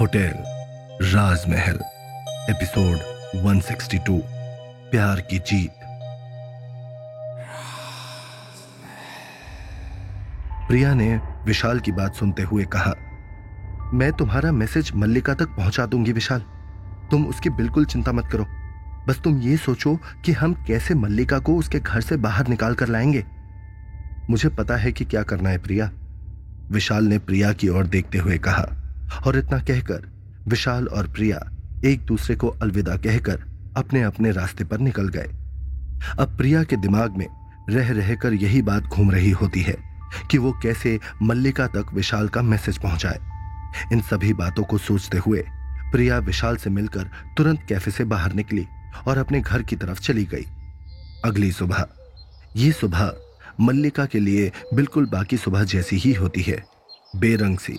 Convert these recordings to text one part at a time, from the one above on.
Hotel, राजमहल, episode 162 प्यार की जीत। प्रिया ने विशाल की बात सुनते हुए कहा, मैं तुम्हारा मैसेज मल्लिका तक पहुँचा दूँगी विशाल। तुम उसकी बिल्कुल चिंता मत करो। बस तुम ये सोचो कि हम कैसे मल्लिका को उसके घर से बाहर निकाल कर लाएँगे। मुझे पता है कि क्या करना है प्रिया। विशाल ने प्रिया की ओर देखते हुए कहा और इतना कहकर विशाल और प्रिया एक दूसरे को अलविदा कहकर अपने अपने रास्ते पर निकल गए। अब प्रिया के दिमाग में रह रहकर यही बात घूम रही होती है कि वो कैसे मल्लिका तक विशाल का मैसेज पहुँचाए। इन सभी बातों को सोचते हुए प्रिया विशाल से मिलकर तुरंत कैफ़े से बाहर निकली और अपने घर की तरफ़ चली गई। अगली सुबह, ये सुबह मल्लिका के लिए बिल्कुल बाकी सुबह जैसी ही होती है, बेरंग सी।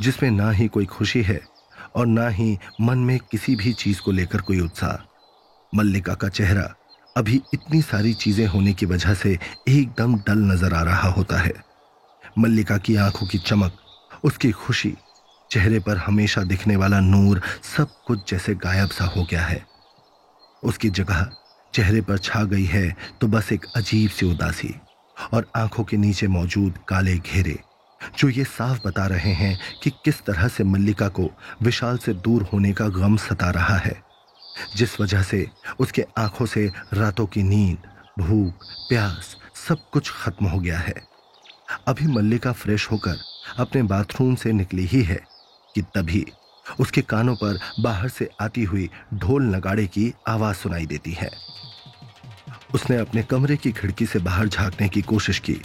जिसमें ना ही कोई खुशी है और ना ही मन में किसी भी चीज़ को लेकर कोई उत्साह। मल्लिका का चेहरा अभी इतनी सारी चीज़ें होने की वजह से एकदम डल नज़र आ रहा होता है। मल्लिका की आँखों की चमक, उसकी खुशी, चेहरे पर हमेशा दिखने वाला नूर सब कुछ जैसे गायब सा हो गया है। उसकी जगह चेहरे पर छा गई है तो बस एक अजीब सी उदासी और आँखों के नीचे मौजूद काले घेरे जो ये साफ़ बता रहे हैं कि किस तरह से मल्लिका को विशाल से दूर होने का गम सता रहा है, जिस वजह से उसके आँखों से रातों की नींद, भूख, प्यास सब कुछ खत्म हो गया है। अभी मल्लिका फ्रेश होकर अपने बाथरूम से निकली ही है कि तभी उसके कानों पर बाहर से आती हुई ढोल नगाड़े की आवाज़ सुनाई देती है। उसने अपने कमरे की खिड़की से बाहर झांकने की कोशिश की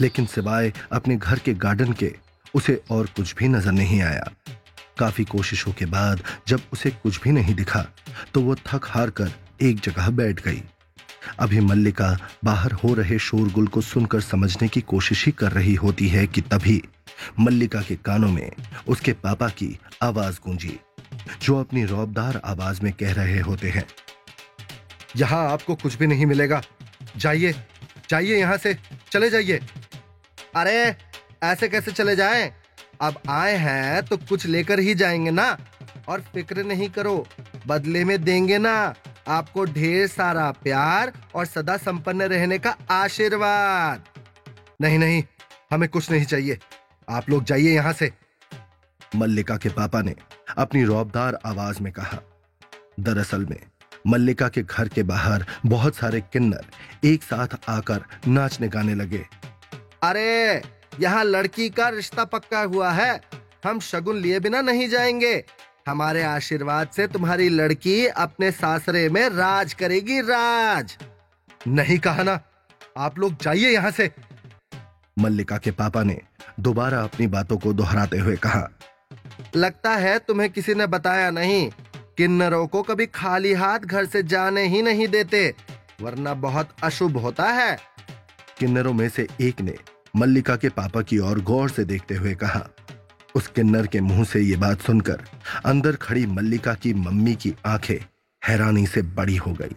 लेकिन सिवाय अपने घर के गार्डन के, उसे और कुछ भी नज़र नहीं आया। काफ़ी कोशिशों के बाद जब उसे कुछ भी नहीं दिखा तो वो थक हार कर एक जगह बैठ गई। अभी मल्लिका बाहर हो रहे शोरगुल को सुनकर समझने की कोशिश ही कर रही होती है कि तभी मल्लिका के कानों में उसके पापा की आवाज़ गूंजी, जो अपनी रौबदार आवाज़ में कह रहे होते हैं। यहाँ आपको कुछ भी नहीं मिलेगा। जाइए जाइए यहाँ से, चले जाइए। अरे, ऐसे कैसे चले जाएँ? अब आए हैं तो कुछ लेकर ही जाएँगे ना, और फ़िक्र नहीं करो, बदले में देंगे ना। आपको ढेर सारा प्यार और सदा संपन्न रहने का आशीर्वाद। नहीं नहीं, हमें कुछ नहीं चाहिए। आप लोग जाइए यहाँ से। मल्लिका के पापा ने अपनी रौबदार आवाज़ में कहा, दरअसल में मल्लिका के घर के बाहर बहुत सारे किन्नर एक साथ आकर नाचने गाने लगे। अरे यहाँ लड़की का रिश्ता पक्का हुआ है। हम शगुन लिए बिना नहीं जाएँगे। हमारे आशीर्वाद से तुम्हारी लड़की अपने सासरे में राज करेगी राज। नहीं कहा ना। आप लोग जाइए यहाँ से। मल्लिका के पापा ने दोबारा अपनी बातों को दोहराते हुए कहा। लगता है तुम्हें किसी ने बताया नहीं। किन्नरों को कभी खाली हाथ घर से जाने ही नहीं देते, वरना बहुत अशुभ होता है। किन्नरों में से एक ने मल्लिका के पापा की ओर गौर से देखते हुए कहा, उस किन्नर के मुँह से ये बात सुनकर अंदर खड़ी मल्लिका की मम्मी की आँखें हैरानी से बड़ी हो गई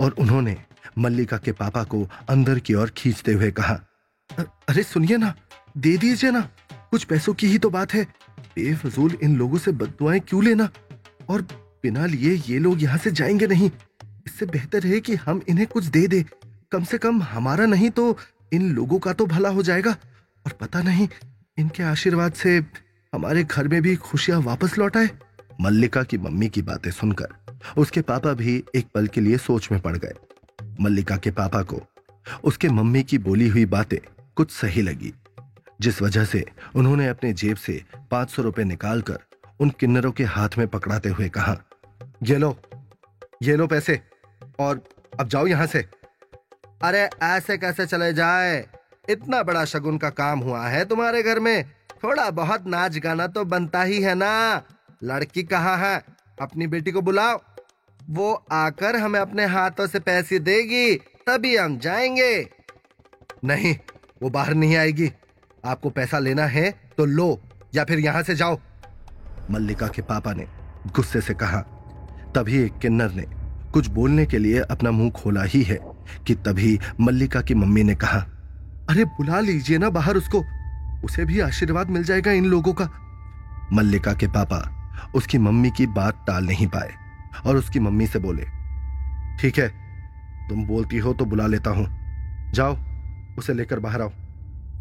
और उन्होंने मल्लिका के पापा को अंदर की ओर खींचते हुए कहा अरे सुनिए ना, दे दीजिए ना, कुछ पैसों की ही तो बात है। बेफजूल इन लोगों से बदुआएँ क्यों लेना? और बिना लिए ये लोग यहाँ से जाएँगे नहीं। इससे बेहतर है कि हम इन्हें कुछ दे दे। कम से कम हमारा नहीं तो इन लोगों का तो भला हो जाएगा। और पता नहीं, इनके आशीर्वाद से हमारे घर में भी खुशियाँ वापस लौट आए। मल्लिका की मम्मी की बातें सुनकर उसके पापा भी एक पल के लिए सोच में पड़ गए। मल्लिका के पापा को उसके मम्मी की बोली हुई बातें कुछ सही लगी, जिस वजह से उन्होंने अपने जेब से पाँच सौ रुपए निकालकर उन किन्नरों के हाथ में पकड़ाते हुए कहा ये लो ये लो पैसे और अब जाओ यहाँ से। अरे ऐसे कैसे चले जाए? इतना बड़ा शगुन का काम हुआ है तुम्हारे घर में। थोड़ा बहुत नाच गाना तो बनता ही है ना। लड़की कहाँ है? अपनी बेटी को बुलाओ। वो आकर हमें अपने हाथों से पैसे देगी, तभी हम जाएँगे। नहीं, वो बाहर नहीं आएगी। आपको पैसा लेना है तो लो, या फिर यहाँ से जाओ। मल्लिका के पापा ने गुस्से से कहा तभी एक किन्नर ने कुछ बोलने के लिए अपना मुँह खोला ही है कि तभी मल्लिका की मम्मी ने कहा, अरे बुला लीजिए ना बाहर उसको। उसे भी आशीर्वाद मिल जाएगा इन लोगों का। मल्लिका के पापा उसकी मम्मी की बात टाल नहीं पाए और उसकी मम्मी से बोले, ठीक है, तुम बोलती हो तो बुला लेता हूँ। जाओ, उसे लेकर बाहर आओ।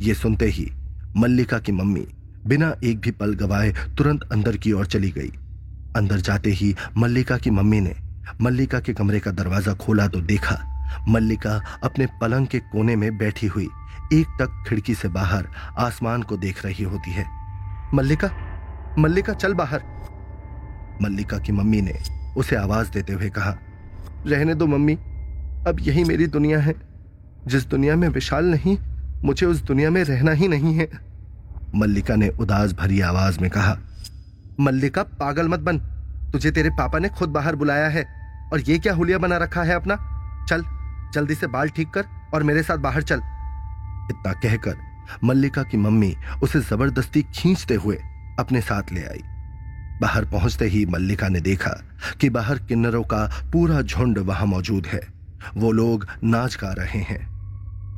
ये सुनते ही मल्लिका की मम्मी बिना एक भी पल गवाए तुरंत अंदर की ओर चली गई। अंदर जाते ही मल्लिका की मम्मी ने मल्लिका के कमरे का दरवाज़ा खोला तो देखा, मल्लिका अपने पलंग के कोने में बैठी हुई, एक तक खिड़की से बाहर आसमान को देख रही होती है। मल्लिका मल्लिका चल बाहर। मल्लिका की मम्मी ने उसे आवाज़ देते हुए कहा, रहने दो मम्मी, अब यही मेरी दुनिया है। जिस दुनिया में विशाल नहीं, मुझे उस दुनिया में रहना ही नहीं है। मल्लिका ने उदास भरी आवाज़ में कहा मल्लिका, पागल मत बन। तुझे तेरे पापा ने खुद बाहर बुलाया है। और ये क्या हुलिया बना रखा है अपना? चल, जल्दी से बाल ठीक कर और मेरे साथ बाहर चल। इतना कहकर मल्लिका की मम्मी उसे ज़बरदस्ती खींचते हुए अपने साथ ले आई। बाहर पहुँचते ही मल्लिका ने देखा कि बाहर किन्नरों का पूरा झुंड वहाँ मौजूद है। वो लोग नाच गा रहे हैं।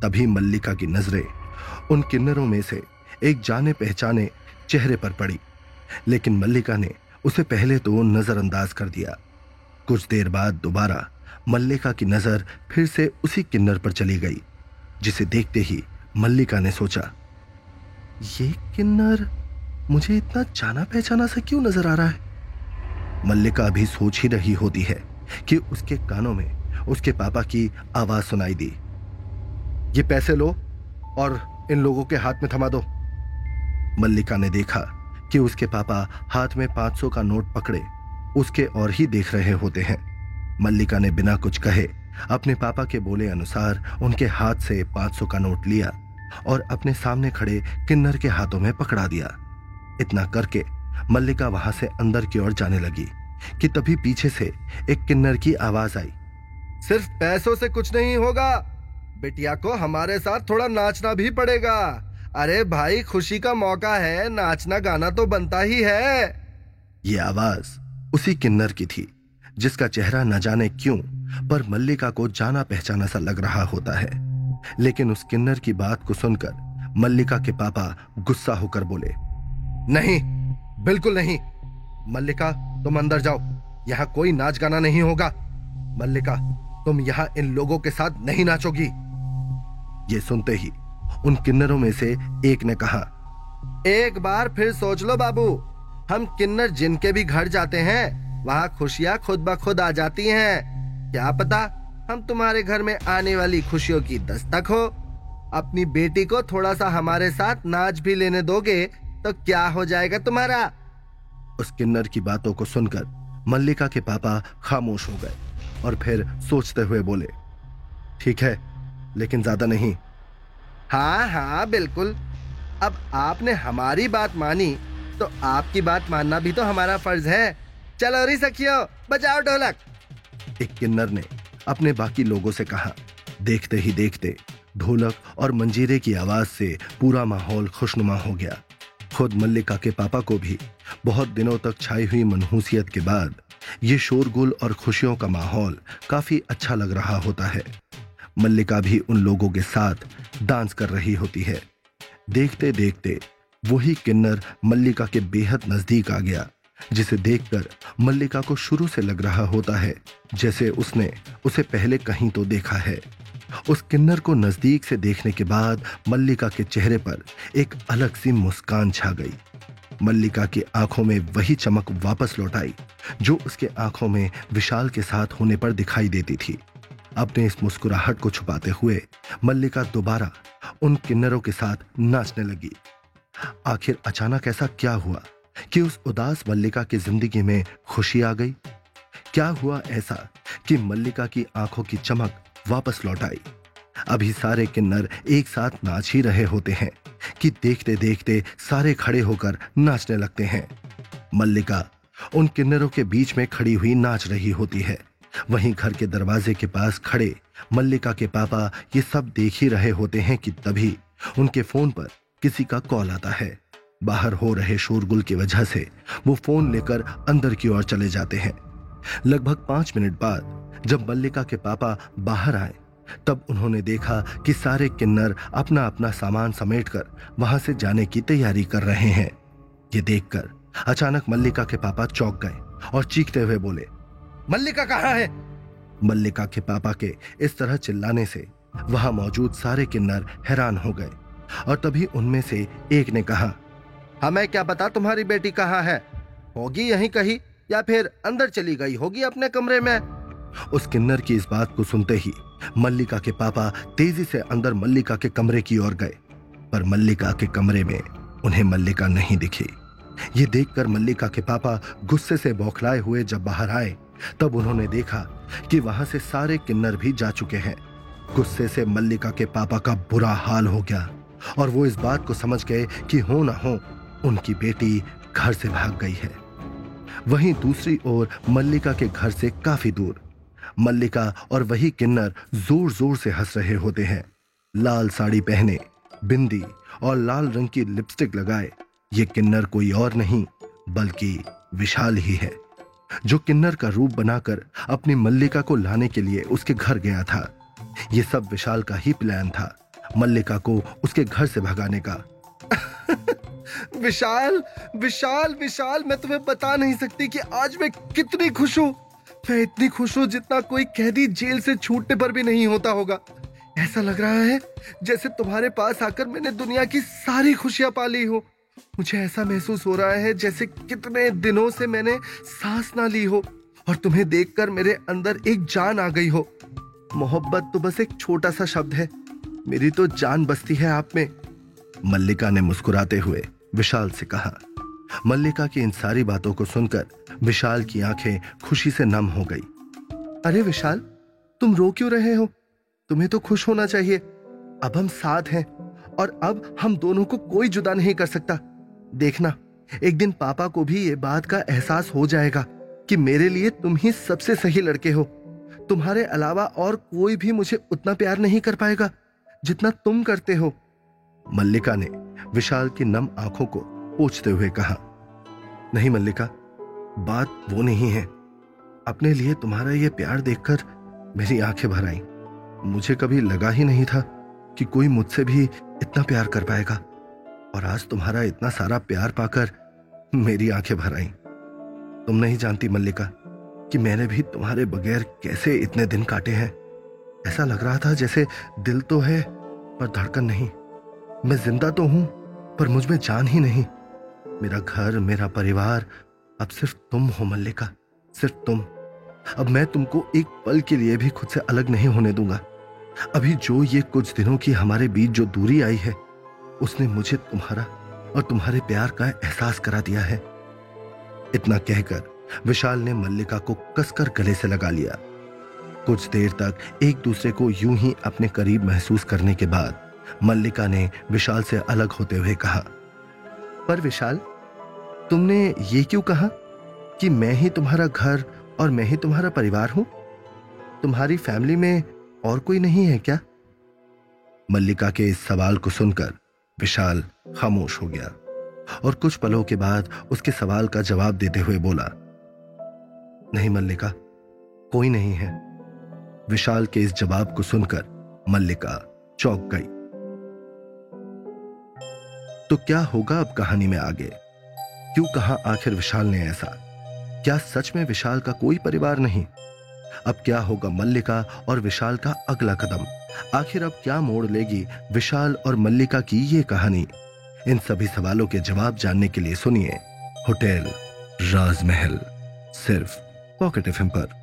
तभी मल्लिका की नज़रें उन किन्नरों में से एक जाने पहचाने चेहरे पर पड़ी। लेकिन मल्लिका ने उसे पहले तो नजरअंदाज कर दिया। कुछ देर बाद दोबारा मल्लिका की नज़र फिर से उसी किन्नर पर चली गई, जिसे देखते ही मल्लिका ने सोचा, ये किन्नर मुझे इतना जाना पहचाना सा क्यों नज़र आ रहा है? मल्लिका अभी सोच ही रही होती है कि उसके कानों में उसके पापा की आवाज़ सुनाई दी, ये पैसे लो और इन लोगों के हाथ में थमा दो। मल्लिका ने देखा कि उसके पापा हाथ में 500 का नोट पकड़े, उसके और ही देख रहे होते हैं। मल्लिका ने बिना कुछ कहे अपने पापा के बोले अनुसार उनके हाथ से 500 का नोट लिया और अपने सामने खड़े किन्नर के हाथों में पकड़ा दिया। इतना करके मल्लिका वहाँ से अंदर की ओर जाने लगी कि तभी पीछे से एक किन्नर की आवाज़ आई। सिर्फ़ पैसों से कुछ नहीं होगा। बिटिया को हमारे साथ थोड़ा नाचना भी पड़ेगा। अरे भाई, खुशी का मौका है, नाचना गाना तो बनता ही है। ये आवाज़ उसी किन्नर की थी, जिसका चेहरा न जाने क्यों, पर मल्लिका को जाना पहचाना सा लग रहा होता है। लेकिन उस किन्नर की बात को सुनकर मल्लिका के पापा गुस्सा होकर बोले, नहीं, बिल्कुल नहीं। मल्लिका, तुम अंदर जाओ, यहाँ कोई नाच गाना नहीं होगा। मल्लिका, तुम यहाँ इन लोगों के साथ नहीं नाचोगी। ये सुनते ही उन किन्नरों में से एक ने कहा, एक बार फिर सोच लो बाबू, हम किन्नर जिनके भी घर जाते हैं, वहाँ खुशियाँ खुद ब खुद आ जाती हैं। क्या पता हम तुम्हारे घर में आने वाली खुशियों की दस्तक हो। अपनी बेटी को थोड़ा सा हमारे साथ नाच भी लेने दोगे तो क्या हो जाएगा तुम्हारा? उस किन्नर की बातों को सुनकर मल्लिका के पापा खामोश हो गए और फिर सोचते हुए बोले, ठीक है, लेकिन ज़्यादा नहीं। हाँ हाँ बिल्कुल। अब आपने हमारी बात मानी तो आपकी बात मानना भी तो हमारा फ़र्ज़ है। चलो री सखियो, बजाओ ढोलक। एक किन्नर ने अपने बाकी लोगों से कहा। देखते ही देखते ढोलक और मंजीरे की आवाज़ से पूरा माहौल खुशनुमा हो गया। खुद मल्लिका के पापा को भी बहुत दिनों तक छाई हुई मनहूसियत के बाद ये शोरगुल और खुशियों का माहौल काफ़ी अच्छा लग रहा होता है। मल्लिका भी उन लोगों के साथ डांस कर रही होती है। देखते देखते वही किन्नर मल्लिका के बेहद नज़दीक आ गया, जिसे देखकर मल्लिका को शुरू से लग रहा होता है, जैसे उसने उसे पहले कहीं तो देखा है। उस किन्नर को नज़दीक से देखने के बाद मल्लिका के चेहरे पर एक अलग सी मुस्कान छा गई। मल्लिका की आँखों में वही चमक वापस लौट आई, जो उसके आँखों में विशाल के साथ होने पर दिखाई देती थी। अपने इस मुस्कुराहट को छुपाते हुए मल्लिका दोबारा उन किन्नरों के साथ नाचने लगी। आखिर अचानक ऐसा क्या हुआ कि उस उदास मल्लिका की ज़िंदगी में खुशी आ गई? क्या हुआ ऐसा कि मल्लिका की आँखों की चमक वापस लौट आई? अभी सारे किन्नर एक साथ नाच ही रहे होते हैं कि देखते देखते सारे खड़े होकर नाचने लगते हैं। मल्लिका उन किन्नरों के बीच में खड़ी हुई नाच रही होती है। वहीं घर के दरवाजे के पास खड़े मल्लिका के पापा ये सब देख ही रहे होते हैं कि तभी उनके फ़ोन पर किसी का कॉल आता है। बाहर हो रहे शोरगुल की वजह से वो फ़ोन लेकर अंदर की ओर चले जाते हैं। लगभग पाँच मिनट बाद जब मल्लिका के पापा बाहर आए, तब उन्होंने देखा कि सारे किन्नर अपना अपना सामान समेटकर वहाँ से जाने की तैयारी कर रहे हैं। ये देखकर अचानक मल्लिका के पापा चौक गए और चीखते हुए बोले मल्लिका कहाँ है? मल्लिका के पापा के इस तरह चिल्लाने से वहाँ मौजूद सारे किन्नर हैरान हो गए और तभी उनमें से एक ने कहा हमें क्या पता तुम्हारी बेटी कहाँ है? होगी यहीं कहीं या फिर अंदर चली गई होगी अपने कमरे में? उस किन्नर की इस बात को सुनते ही मल्लिका के पापा तेज़ी से अंदर मल्लिका के कमरे की ओर गए। पर मल्लिका के कमरे में उन्हें मल्लिका नहीं दिखी। ये देखकर मल्लिका के पापा गुस्से से बौखलाए हुए जब बाहर आए तब उन्होंने देखा कि वहाँ से सारे किन्नर भी जा चुके हैं। गुस्से से मल्लिका के पापा का बुरा हाल हो गया और वो इस बात को समझ गए कि हो ना हो, उनकी बेटी घर से भाग गई है। वहीं दूसरी ओर मल्लिका के घर से काफ़ी दूर, मल्लिका और वही किन्नर ज़ोर ज़ोर से हंस रहे होते हैं। लाल साड़ी पहने, बिंदी और लाल रंग की लिपस्टिक लगाए, ये किन्नर कोई और नहीं, बल्कि विशाल ही है। जो किन्नर का रूप बनाकर अपनी मल्लिका को लाने के लिए उसके घर गया था। ये सब विशाल का ही प्लान था, मल्लिका को उसके घर से भगाने का। विशाल विशाल विशाल, मैं तुम्हें बता नहीं सकती कि आज मैं कितनी खुश हूँ। मैं इतनी खुश हूँ जितना कोई कैदी जेल से छूटने पर भी नहीं होता होगा। ऐसा लग रहा है जैसे तुम्हारे पास आकर मैंने दुनिया की सारी खुशियाँ पाली हो। मुझे ऐसा महसूस हो रहा है जैसे कितने दिनों से मैंने सांस ना ली हो और तुम्हें देखकर मेरे अंदर एक जान आ गई हो। मोहब्बत तो बस एक छोटा सा शब्द है। मेरी तो जान बसती है आप में। मल्लिका ने मुस्कुराते हुए विशाल से कहा। मल्लिका की इन सारी बातों को सुनकर विशाल की आँखें खुशी से नम हो गई। अरे विशाल, तुम रो क्यों रहे हो? तुम्हें तो खुश होना चाहिए। अब हम साथ हैं। और अब हम दोनों को कोई जुदा नहीं कर सकता। देखना, एक दिन पापा को भी ये बात का एहसास हो जाएगा कि मेरे लिए तुम ही सबसे सही लड़के हो। तुम्हारे अलावा और कोई भी मुझे उतना प्यार नहीं कर पाएगा जितना तुम करते हो। मल्लिका ने विशाल की नम आँखों को पूछते हुए कहा, नहीं मल्लिका, बात वो नहीं है। अपने लिए तुम्हारा यह प्यार देखकर मेरी आँखें भर आई। मुझे कभी लगा ही नहीं था कि कोई मुझसे भी इतना प्यार कर पाएगा। और आज तुम्हारा इतना सारा प्यार पाकर मेरी आँखें भर आई। तुम नहीं जानती मल्लिका, कि मैंने भी तुम्हारे बगैर कैसे इतने दिन काटे हैं। ऐसा लग रहा था जैसे दिल तो है, पर धड़कन नहीं। मैं ज़िंदा तो हूँ, पर मुझमें जान ही नहीं। मेरा घर, मेरा परिवार, अब सिर्फ़ तुम हो मल्लिका, सिर्फ़ तुम। अब मैं तुमको एक पल के लिए भी खुद से अलग नहीं होने दूँगा। अभी जो ये कुछ दिनों की हमारे बीच जो दूरी आई है, उसने मुझे तुम्हारा और तुम्हारे प्यार का एहसास करा दिया है। इतना कहकर विशाल ने मल्लिका को कसकर गले से लगा लिया। कुछ देर तक एक दूसरे को यूँ ही अपने करीब महसूस करने के बाद मल्लिका ने विशाल से अलग होते हुए कहा, पर विशाल, तुमने ये क्यों कहा कि मैं ही तुम्हारा घर और मैं ही तुम्हारा परिवार हूँ? तुम्हारी फैमिली में और कोई नहीं है क्या? मल्लिका के इस सवाल को सुनकर विशाल खामोश हो गया और कुछ पलों के बाद उसके सवाल का जवाब देते हुए बोला, नहीं मल्लिका, कोई नहीं है। विशाल के इस जवाब को सुनकर मल्लिका चौंक गई। तो क्या होगा अब कहानी में आगे? क्यों कहा आखिर विशाल ने ऐसा? क्या सच में विशाल का कोई परिवार नहीं? अब क्या होगा मल्लिका और विशाल का अगला कदम? आखिर अब क्या मोड़ लेगी विशाल और मल्लिका की ये कहानी? इन सभी सवालों के जवाब जानने के लिए सुनिए होटल राजमहल, सिर्फ़ पॉकेट एफ़ पर।